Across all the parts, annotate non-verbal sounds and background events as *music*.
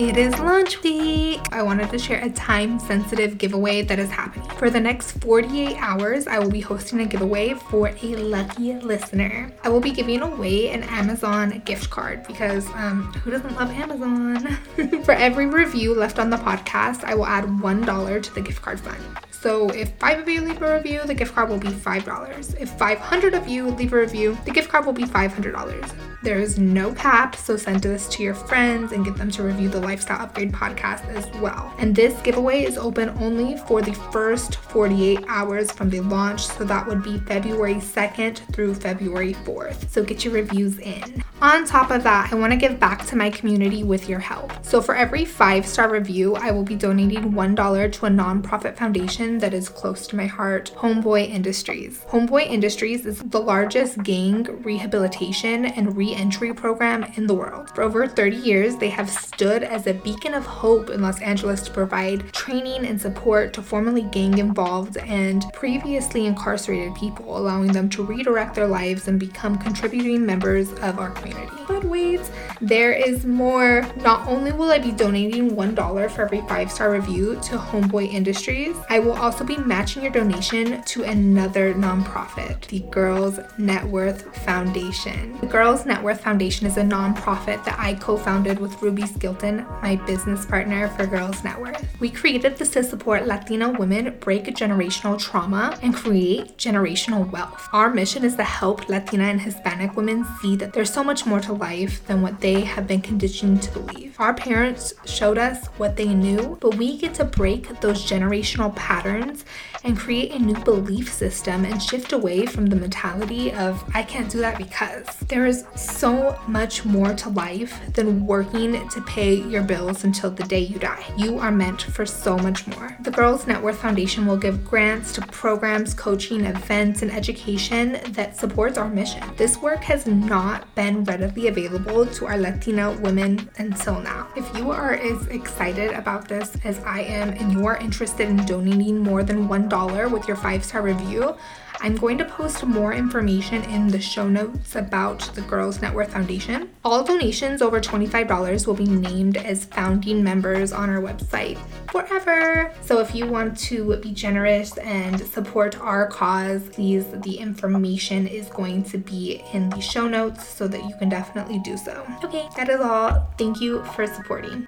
It is launch week. I wanted to share a time sensitive giveaway that is happening. For the next 48 hours, I will be hosting a giveaway for a lucky listener. I will be giving away an Amazon gift card because um, who doesn't love Amazon? *laughs* for every review left on the podcast, I will add $1 to the gift card fund. So if five of you leave a review, the gift card will be $5. If 500 of you leave a review, the gift card will be $500. There is no cap, so send this to your friends and get them to review the Lifestyle Upgrade podcast as well. And this giveaway is open only for the first 48 hours from the launch, so that would be February 2nd through February 4th. So get your reviews in. On top of that, I want to give back to my community with your help. So for every five star review, I will be donating $1 to a nonprofit foundation that is close to my heart, Homeboy Industries. Homeboy Industries is the largest gang rehabilitation and re entry program in the world. For over 30 years, they have stood as a beacon of hope in Los Angeles to provide training and support to formerly gang involved and previously incarcerated people, allowing them to redirect their lives and become contributing members of our community. But wait, there is more. Not only will I be donating $1 for every five star review to Homeboy Industries, I will also be matching your donation to another nonprofit, the Girls Net Worth Foundation. The Girls Net Worth Foundation is a nonprofit that I co founded with Ruby Skilton, my business partner for Girls Net Worth. We created this to support Latina women break generational trauma and create generational wealth. Our mission is to help Latina and Hispanic women see that there's so much more to life than what they have been conditioned to believe. Our parents showed us what they knew, but we get to break those generational patterns and create a new belief system and shift away from the mentality of, I can't do that because. There is so much more to life than working to pay your bills until the day you die. You are meant for so much more. The Girls Net Worth Foundation will give grants to programs, coaching, events, and education that supports our mission. This work has not been readily available to our Latina women until now. If you are as excited about this as I am and you are interested in donating more than $1 with your five star review, I'm going to post more information in the show notes about the Girls Net Worth Foundation. All donations over $25 will be named as founding members on our website forever. So if you want to be generous and support our cause, please, the information is going to be in the show notes so that you can definitely do so. Okay, that is all. Thank you for supporting.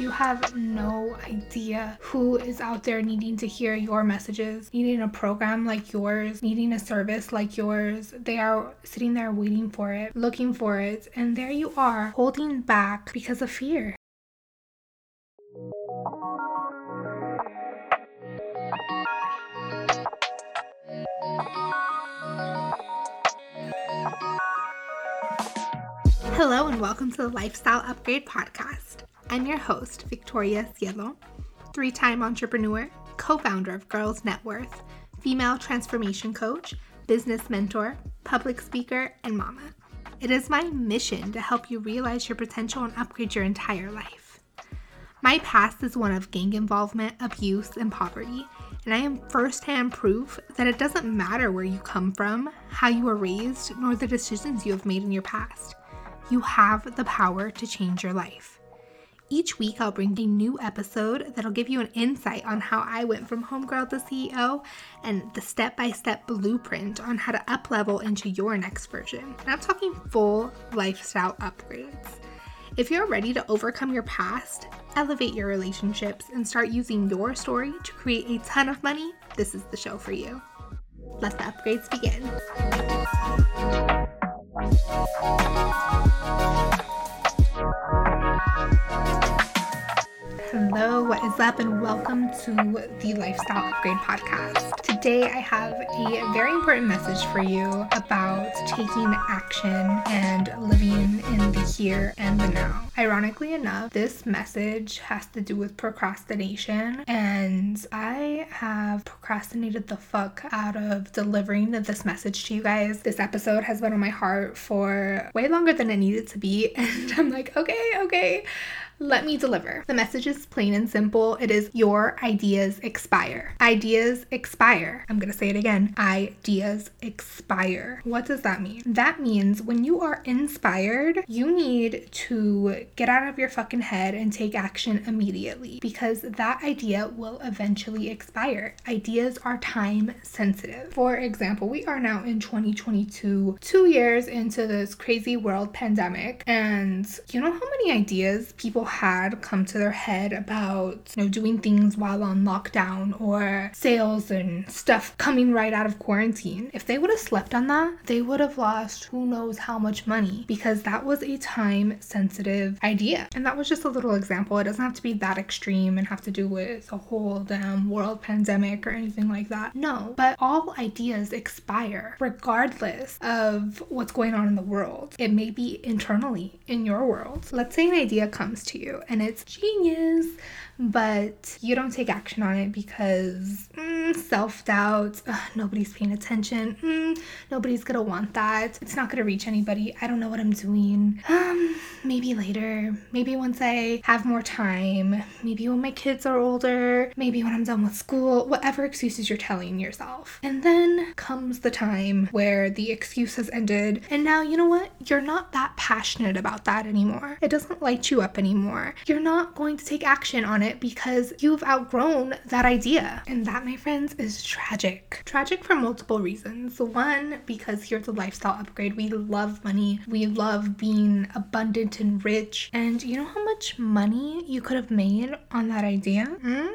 You have no idea who is out there needing to hear your messages, needing a program like yours, needing a service like yours. They are sitting there waiting for it, looking for it, and there you are, holding back because of fear. Welcome to the Lifestyle Upgrade Podcast. I'm your host, Victoria Cielo, three time entrepreneur, co founder of Girls Net Worth, female transformation coach, business mentor, public speaker, and mama. It is my mission to help you realize your potential and upgrade your entire life. My past is one of gang involvement, abuse, and poverty, and I am firsthand proof that it doesn't matter where you come from, how you were raised, nor the decisions you have made in your past. You have the power to change your life. Each week, I'll bring a new episode that'll give you an insight on how I went from homegirl to CEO and the step by step blueprint on how to uplevel into your next version. And I'm talking full lifestyle upgrades. If you're ready to overcome your past, elevate your relationships, and start using your story to create a ton of money, this is the show for you. Let the upgrades begin. Thank you. Hello, what is up, and welcome to the Lifestyle Upgrade Podcast. Today, I have a very important message for you about taking action and living in the here and the now. Ironically enough, this message has to do with procrastination, and I have procrastinated the fuck out of delivering this message to you guys. This episode has been on my heart for way longer than it needed to be, *laughs* and I'm like, okay, okay Let me deliver. The message is plain and simple. It is your ideas expire. Ideas expire. I'm going to say it again. Ideas expire. What does that mean? That means when you are inspired, you need to get out of your fucking head and take action immediately because that idea will eventually expire. Ideas are time sensitive. For example, we are now in 2022, two years into this crazy world pandemic, and you know how many ideas people had come to their head about, you know, doing things while on lockdown or sales and stuff coming right out of quarantine. If they would have slept on that, they would have lost who knows how much money because that was a time sensitive idea. And that was just a little example. It doesn't have to be that extreme and have to do with a whole damn world pandemic or anything like that. No, but all ideas expire regardless of what's going on in the world. It may be internally in your world. Let's say an idea comes to you and it's genius but you don't take action on it because mm, self doubt, nobody's paying attention, mm, nobody's gonna want that, it's not gonna reach anybody, I don't know what I'm doing. Um, maybe later, maybe once I have more time, maybe when my kids are older, maybe when I'm done with school, whatever excuses you're telling yourself. And then comes the time where the excuse has ended, and now you know what? You're not that passionate about that anymore. It doesn't light you up anymore. You're not going to take action on it it because you've outgrown that idea. And that, my friends, is tragic. Tragic for multiple reasons. One, because here's a lifestyle upgrade. We love money, we love being abundant and rich. And you know how much money you could have made on that idea? Mm?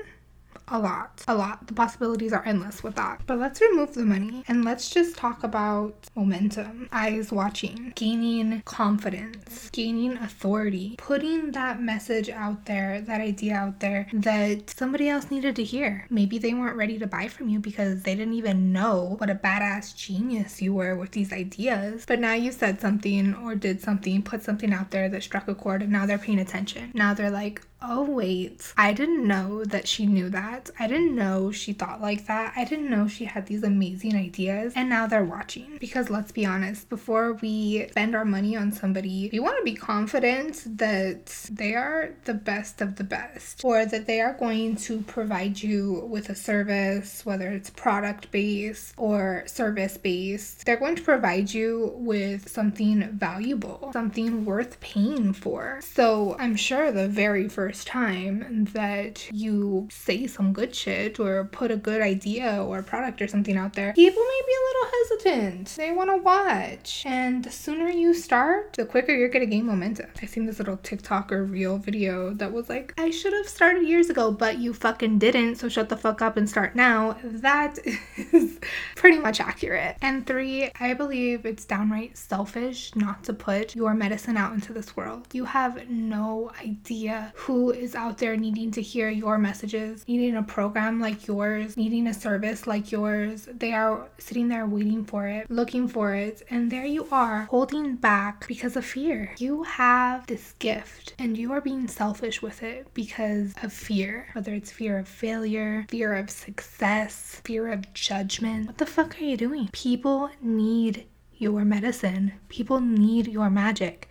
A lot, a lot. The possibilities are endless with that. But let's remove the money and let's just talk about momentum, eyes watching, gaining confidence, gaining authority, putting that message out there, that idea out there that somebody else needed to hear. Maybe they weren't ready to buy from you because they didn't even know what a badass genius you were with these ideas. But now you said something or did something, put something out there that struck a chord, and now they're paying attention. Now they're like, oh, wait, I didn't know that she knew that. I didn't know she thought like that. I didn't know she had these amazing ideas. And now they're watching. Because let's be honest, before we spend our money on somebody, we want to be confident that they are the best of the best or that they are going to provide you with a service, whether it's product based or service based. They're going to provide you with something valuable, something worth paying for. So I'm sure the very first first time that you say some good shit or put a good idea or product or something out there, people may be a little hesitant. They want to watch. And the sooner you start, the quicker you're going to gain momentum. I seen this little TikTok or reel video that was like, I should have started years ago, but you fucking didn't. So shut the fuck up and start now. That *laughs* is pretty much accurate. And three, I believe it's downright selfish not to put your medicine out into this world. You have no idea who who is out there needing to hear your messages, needing a program like yours, needing a service like yours. They are sitting there waiting for it, looking for it, and there you are holding back because of fear. You have this gift and you are being selfish with it because of fear, whether it's fear of failure, fear of success, fear of judgment. What the fuck are you doing? People need your medicine, people need your magic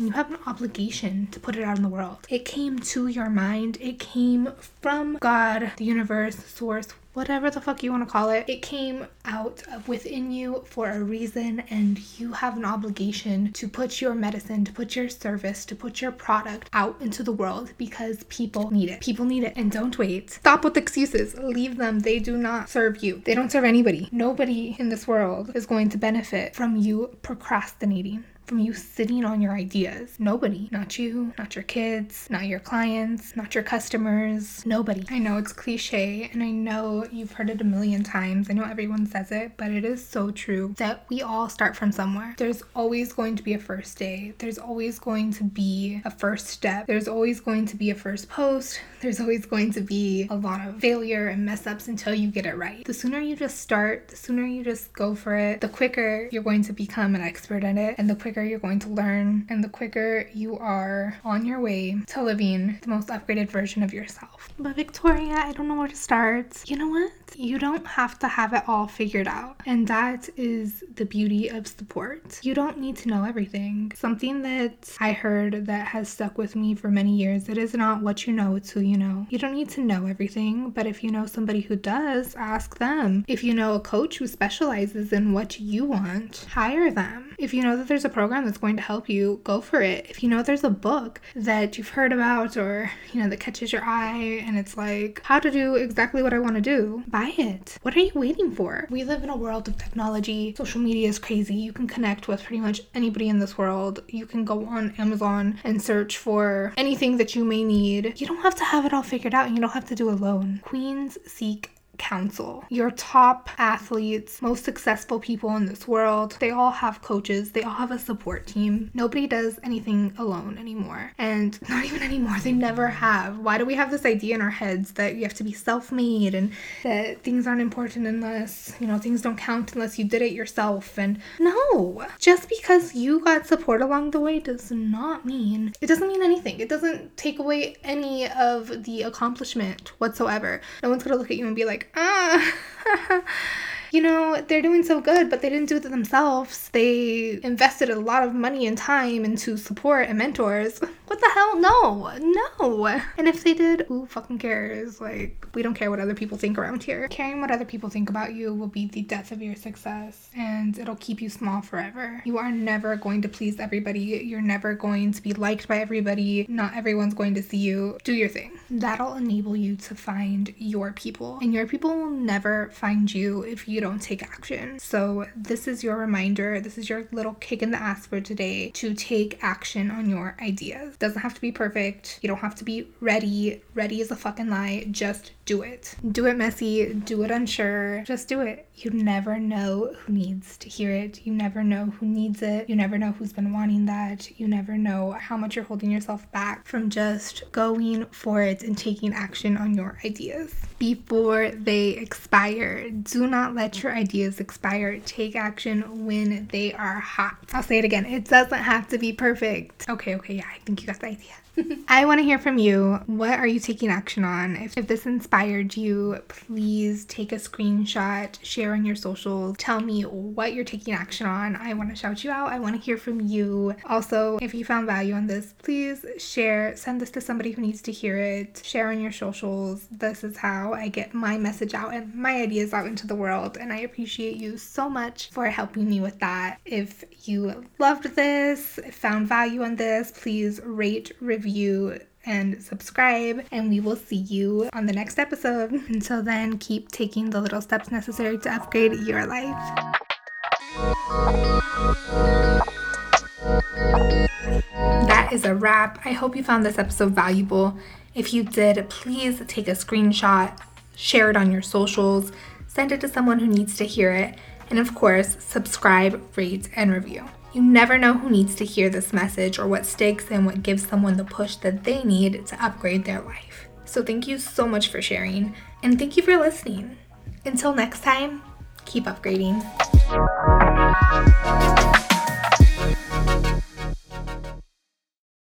and you have an obligation to put it out in the world. It came to your mind, it came from God, the universe, source, whatever the fuck you want to call it. It came out of within you for a reason, and you have an obligation to put your medicine, to put your service, to put your product out into the world because people need it. People need it, and don't wait. Stop with excuses. Leave them. They do not serve you, they don't serve anybody. Nobody in this world is going to benefit from you procrastinating from you sitting on your ideas. Nobody. Not you, not your kids, not your clients, not your customers. Nobody. I know it's cliche and I know you've heard it a million times. I know everyone says it, but it is so true that we all start from somewhere. There's always going to be a first day, there's always going to be a first step, there's always going to be a first post, there's always going to be a lot of failure and mess ups until you get it right. The sooner you just start, the sooner you just go for it, the quicker you're going to become an expert in it, and the quicker quicker you're going to learn and the quicker you are on your way to living the most upgraded version of yourself. But Victoria, I don't know where to start. You know what? You don't have to have it all figured out. And that is the beauty of support. You don't need to know everything. Something that I heard that has stuck with me for many years it is not what you know, it's who you know. You don't need to know everything, but if you know somebody who does, ask them. If you know a coach who specializes in what you want, hire them. If you know that there's a program that's going to help you, go for it. If you know there's a book that you've heard about or, you know, that catches your eye and it's like, how to do exactly what I want to do, buy it. What are you waiting for? We live in a world of technology. Social media is crazy. You can connect with pretty much anybody in this world. You can go on Amazon and search for anything that you may need. You don't have to have it all figured out and you don't have to do alone. Queens seek counsel. Your top athletes, most successful people in this world, they all have coaches, they all have a support team. Nobody does anything alone anymore. And *laughs* not even anymore, they never have. Why do we have this idea in our heads that you have to be self made and that things aren't important unless, you know, things don't count unless you did it yourself? And no, just because you got support along the way does not mean, it doesn't mean anything. It doesn't take away any of the accomplishment whatsoever. No one's gonna look at you and be like, ah. *laughs* you know, they're doing so good, but they didn't do it themselves. They invested a lot of money and time into support and mentors. *laughs* What the hell? No, no. And if they did, who fucking cares? Like, we don't care what other people think around here. Caring what other people think about you will be the death of your success and it'll keep you small forever. You are never going to please everybody. You're never going to be liked by everybody. Not everyone's going to see you. Do your thing. That'll enable you to find your people. And your people will never find you if you don't take action. So, this is your reminder. This is your little kick in the ass for today to take action on your ideas. Doesn't have to be perfect. You don't have to be ready. Ready is a fucking lie. Just do it. Do it messy. Do it unsure. Just do it. You never know who needs to hear it. You never know who needs it. You never know who's been wanting that. You never know how much you're holding yourself back from just going for it and taking action on your ideas before they expire. Do not let your ideas expire. Take action when they are hot. I'll say it again. It doesn't have to be perfect. Okay, okay, yeah, I think you got the idea. *laughs* I want to hear from you. What are you taking action on? If, if this inspired you, please take a screenshot, share on your socials, tell me what you're taking action on. I want to shout you out. I want to hear from you. Also, if you found value on this, please share, send this to somebody who needs to hear it, share on your socials. This is how I get my message out and my ideas out into the world. And I appreciate you so much for helping me with that. If you loved this, found value on this, please rate, review, and subscribe, and we will see you on the next episode. Until then, keep taking the little steps necessary to upgrade your life. That is a wrap. I hope you found this episode valuable. If you did, please take a screenshot, share it on your socials, send it to someone who needs to hear it, and of course, subscribe, rate, and review. You never know who needs to hear this message or what sticks and what gives someone the push that they need to upgrade their life. So, thank you so much for sharing, and thank you for listening. Until next time, keep upgrading.